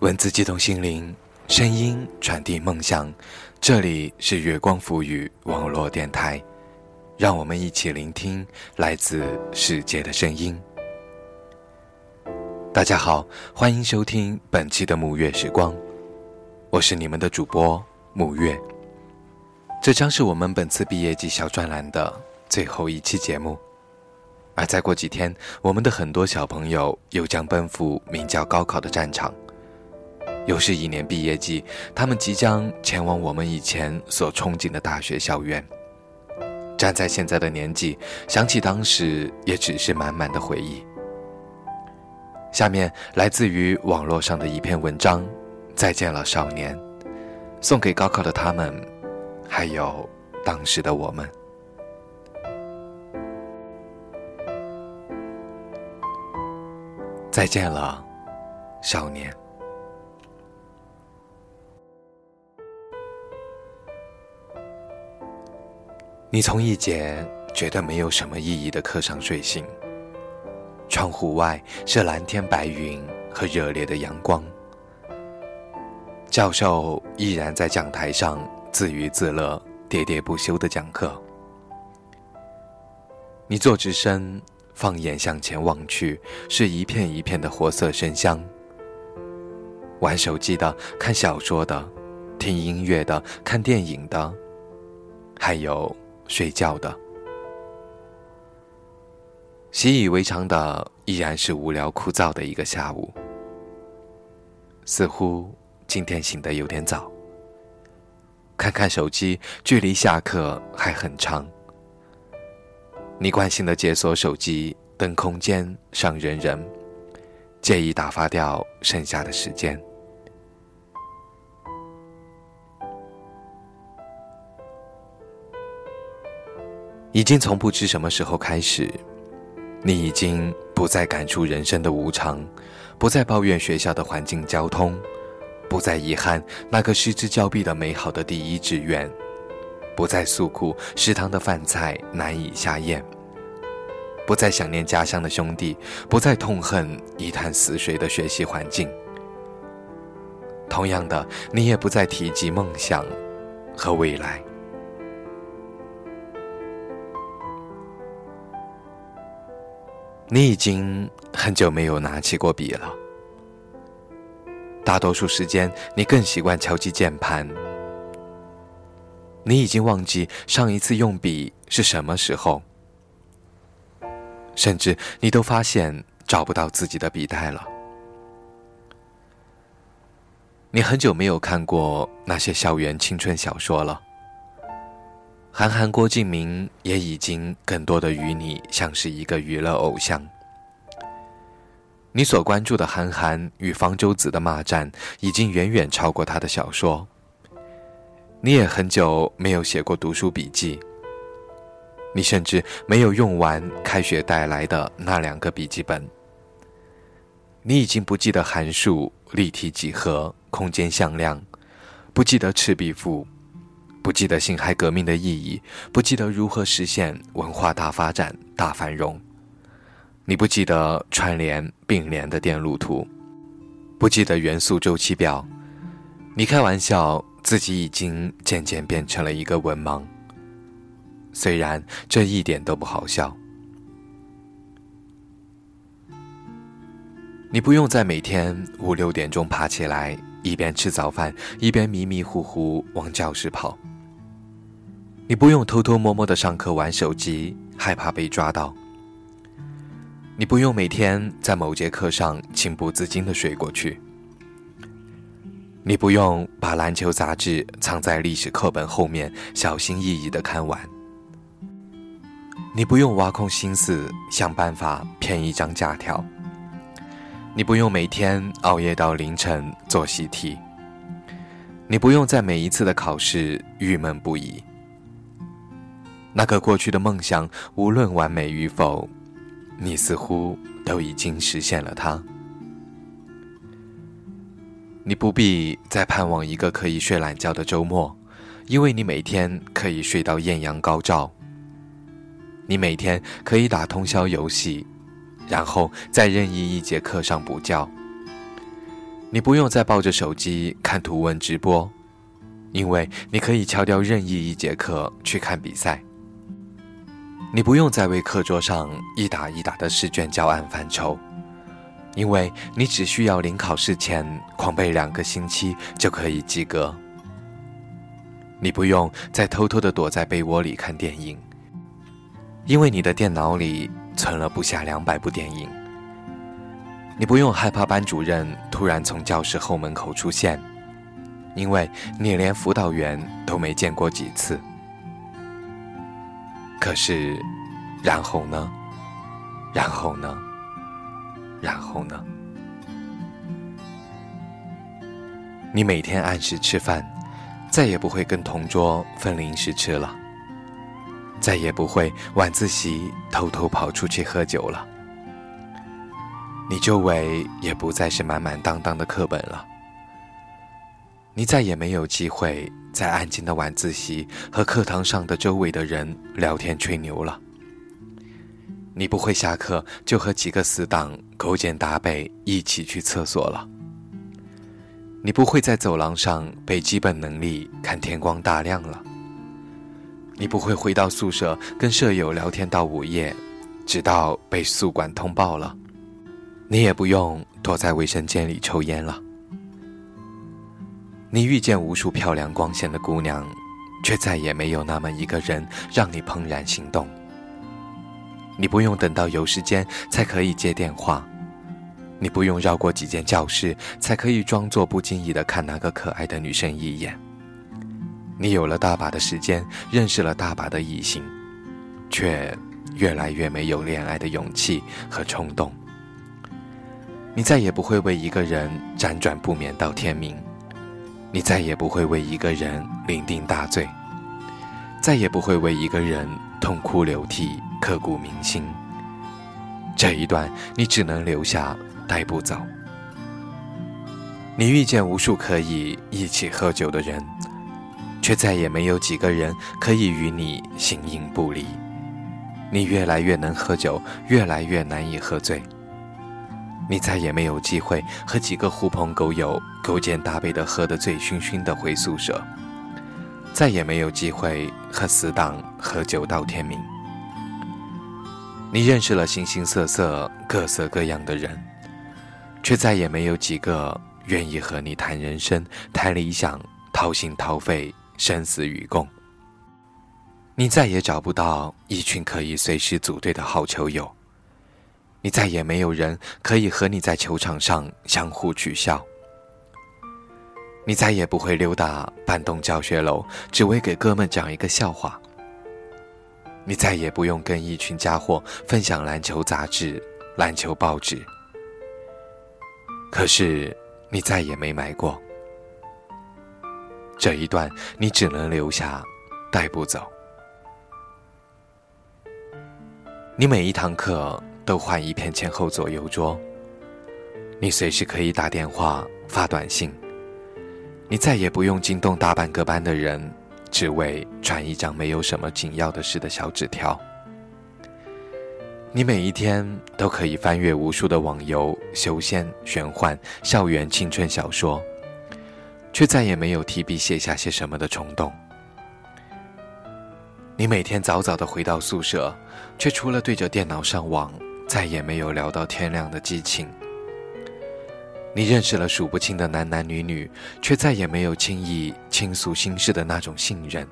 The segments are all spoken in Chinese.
文字激动心灵，声音传递梦想。这里是月光浮语网络电台，让我们一起聆听来自世界的声音。大家好，欢迎收听本期的沐月时光，我是你们的主播沐月。这将是我们本次毕业季小专栏的最后一期节目，而再过几天，我们的很多小朋友又将奔赴名叫高考的战场。又是一年毕业季，他们即将前往我们以前所憧憬的大学校园。站在现在的年纪，想起当时，也只是满满的回忆。下面来自于网络上的一篇文章：再见了，少年，送给高考的他们，还有当时的我们。再见了，少年。你从一节觉得没有什么意义的课上睡醒，窗户外是蓝天白云和热烈的阳光，教授依然在讲台上自娱自乐、喋喋不休的讲课。你坐直身，放眼向前望去，是一片一片的活色生香。玩手机的、看小说的、听音乐的、看电影的，还有。睡觉的，习以为常的依然是无聊枯燥的一个下午。似乎今天醒得有点早。看看手机，距离下课还很长。你惯性的解锁手机，登空间，上人人，介意打发掉剩下的时间。已经从不知什么时候开始，你已经不再感触人生的无常，不再抱怨学校的环境交通，不再遗憾那个失之交臂的美好的第一志愿，不再诉苦食堂的饭菜难以下咽，不再想念家乡的兄弟，不再痛恨一潭死水的学习环境。同样的，你也不再提及梦想和未来。你已经很久没有拿起过笔了，大多数时间你更习惯敲击键盘。你已经忘记上一次用笔是什么时候，甚至你都发现找不到自己的笔袋了。你很久没有看过那些校园青春小说了。韩寒、郭敬明也已经更多的与你像是一个娱乐偶像。你所关注的韩寒与方舟子的骂战，已经远远超过他的小说。你也很久没有写过读书笔记。你甚至没有用完开学带来的那两个笔记本。你已经不记得函数、立体几何、空间向量，不记得赤壁赋。不记得辛亥革命的意义，不记得如何实现文化大发展、大繁荣。你不记得串联并联的电路图，不记得元素周期表。你开玩笑，自己已经渐渐变成了一个文盲。虽然这一点都不好笑。你不用在每天五六点钟爬起来，一边吃早饭，一边迷迷糊糊往教室跑。你不用偷偷摸摸的上课玩手机，害怕被抓到。你不用每天在某节课上情不自禁的睡过去。你不用把篮球杂志藏在历史课本后面，小心翼翼的看完。你不用挖空心思想办法骗一张假条。你不用每天熬夜到凌晨做习题。你不用在每一次的考试郁闷不已。那个过去的梦想，无论完美与否，你似乎都已经实现了它。你不必再盼望一个可以睡懒觉的周末，因为你每天可以睡到艳阳高照。你每天可以打通宵游戏，然后在任意一节课上补觉。你不用再抱着手机看图文直播，因为你可以敲掉任意一节课去看比赛。你不用再为课桌上一打一打的试卷教案犯愁，因为你只需要临考试前狂背两个星期就可以及格。你不用再偷偷的躲在被窝里看电影，因为你的电脑里存了不下两百部电影。你不用害怕班主任突然从教室后门口出现，因为你连辅导员都没见过几次。可是，然后呢？然后呢？然后呢？你每天按时吃饭，再也不会跟同桌分零食吃了，再也不会晚自习偷偷跑出去喝酒了。你周围也不再是满满当当的课本了，你再也没有机会。在安静的晚自习和课堂上的周围的人聊天吹牛了。你不会下课就和几个死党勾肩搭背一起去厕所了。你不会在走廊上被基本能力看天光大亮了。你不会回到宿舍跟舍友聊天到午夜，直到被宿管通报了。你也不用躲在卫生间里抽烟了。你遇见无数漂亮光鲜的姑娘，却再也没有那么一个人让你怦然心动。你不用等到有时间才可以接电话，你不用绕过几间教室才可以装作不经意的看那个可爱的女生一眼。你有了大把的时间，认识了大把的异性，却越来越没有恋爱的勇气和冲动。你再也不会为一个人辗转不眠到天明。你再也不会为一个人酩酊大醉，再也不会为一个人痛哭流涕、刻骨铭心。这一段，你只能留下，带不走。你遇见无数可以一起喝酒的人，却再也没有几个人可以与你形影不离。你越来越能喝酒，越来越难以喝醉。你再也没有机会和几个狐朋狗友勾肩搭背的喝得醉醺醺的回宿舍，再也没有机会和死党喝酒到天明。你认识了形形色色、各色各样的人，却再也没有几个愿意和你谈人生、谈理想、掏心掏肺、生死与共。你再也找不到一群可以随时组队的好球友。你再也没有人可以和你在球场上相互取笑，你再也不会溜达半栋教学楼，只为给哥们讲一个笑话。你再也不用跟一群家伙分享篮球杂志、篮球报纸。可是，你再也没买过。这一段，你只能留下，带不走。你每一堂课。都换一片前后左右桌，你随时可以打电话发短信，你再也不用惊动大半个班的人，只为传一张没有什么紧要的事的小纸条。你每一天都可以翻阅无数的网游、修仙、玄幻、校园青春小说，却再也没有提笔写下些什么的冲动。你每天早早的回到宿舍，却除了对着电脑上网。再也没有聊到天亮的激情。你认识了数不清的男男女女，却再也没有轻易倾诉心事的那种信任。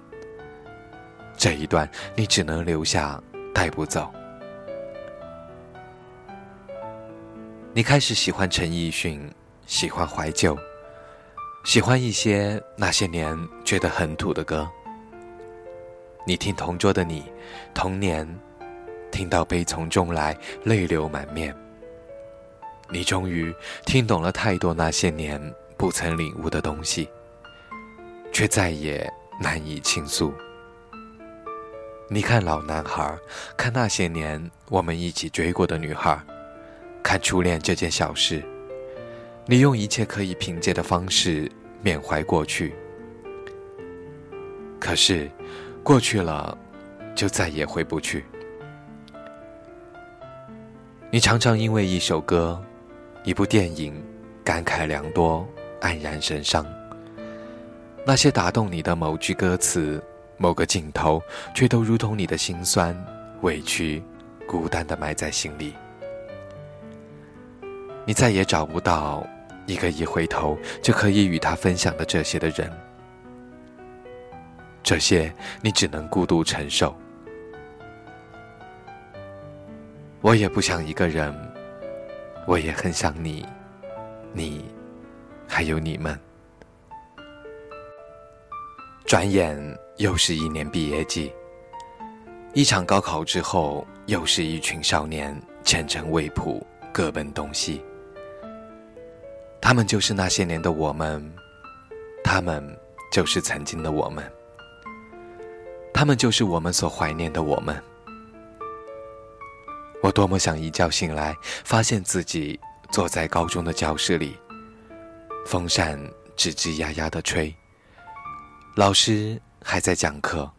这一段你只能留下，带不走。你开始喜欢陈奕迅，喜欢怀旧，喜欢一些那些年觉得很土的歌。你听同桌的你，童年。听到悲从中来，泪流满面。你终于听懂了太多那些年不曾领悟的东西，却再也难以倾诉。你看老男孩，看那些年我们一起追过的女孩，看初恋这件小事，你用一切可以凭借的方式缅怀过去。可是，过去了，就再也回不去。你常常因为一首歌、一部电影感慨良多，黯然神伤。那些打动你的某句歌词、某个镜头，却都如同你的心酸、委屈、孤单的埋在心里。你再也找不到一个一回头就可以与他分享的这些的人，这些你只能孤独承受。我也不想一个人，我也很想你，你，还有你们。转眼又是一年毕业季，一场高考之后，又是一群少年前程未卜，各奔东西。他们就是那些年的我们，他们就是曾经的我们，他们就是我们所怀念的我们。我多么想一觉醒来，发现自己坐在高中的教室里，风扇吱吱呀呀的吹，老师还在讲课。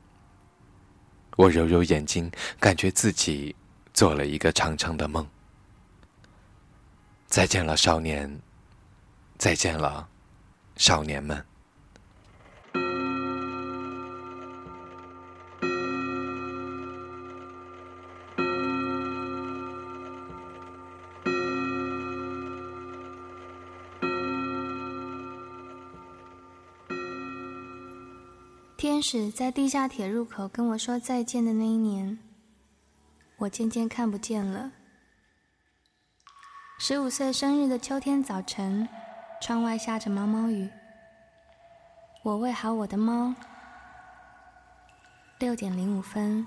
我揉揉眼睛，感觉自己做了一个长长的梦。再见了，少年。再见了，少年们。天使在地下铁入口跟我说再见的那一年，我渐渐看不见了。十五岁生日的秋天早晨。窗外下着毛毛雨，我喂好我的猫。六点零五分，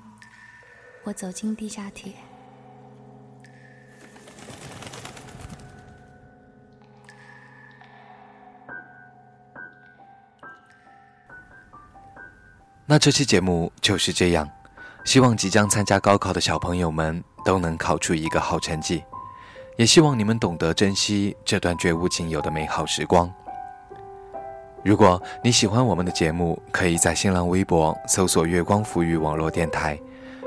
我走进地下铁。那这期节目就是这样，希望即将参加高考的小朋友们都能考出一个好成绩。也希望你们懂得珍惜这段绝无仅有的美好时光。如果你喜欢我们的节目，可以在新浪微博搜索“月光抚育网络电台”，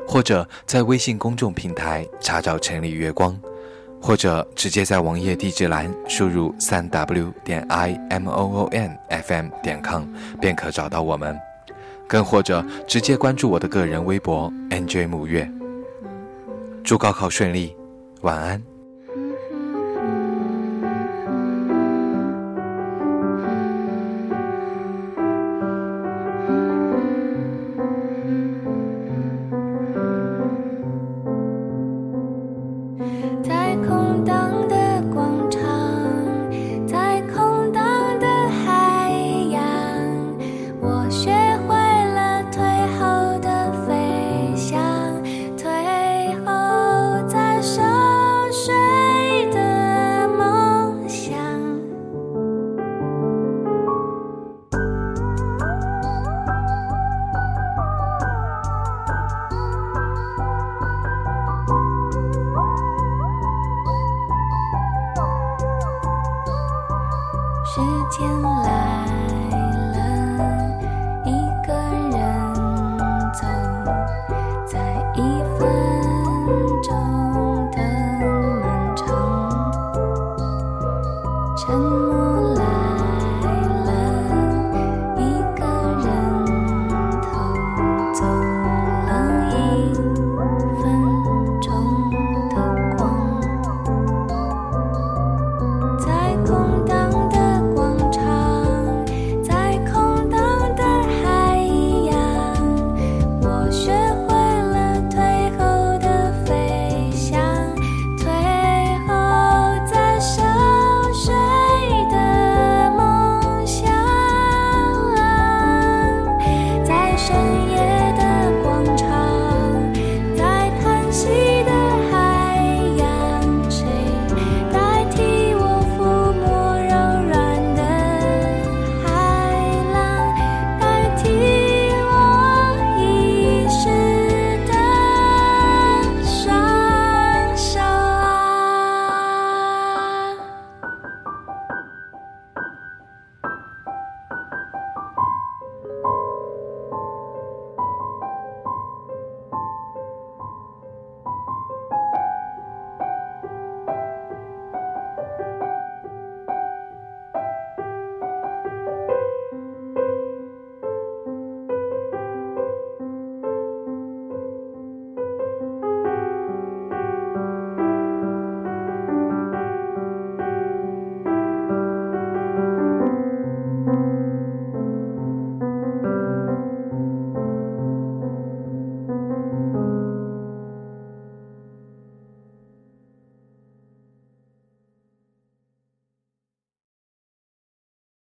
或者在微信公众平台查找“城里月光”，或者直接在网页地址栏输入“三 w 点 i m o o n f m 点 com” 便可找到我们。更或者直接关注我的个人微博 “nj 木月”。祝高考顺利，晚安。时间来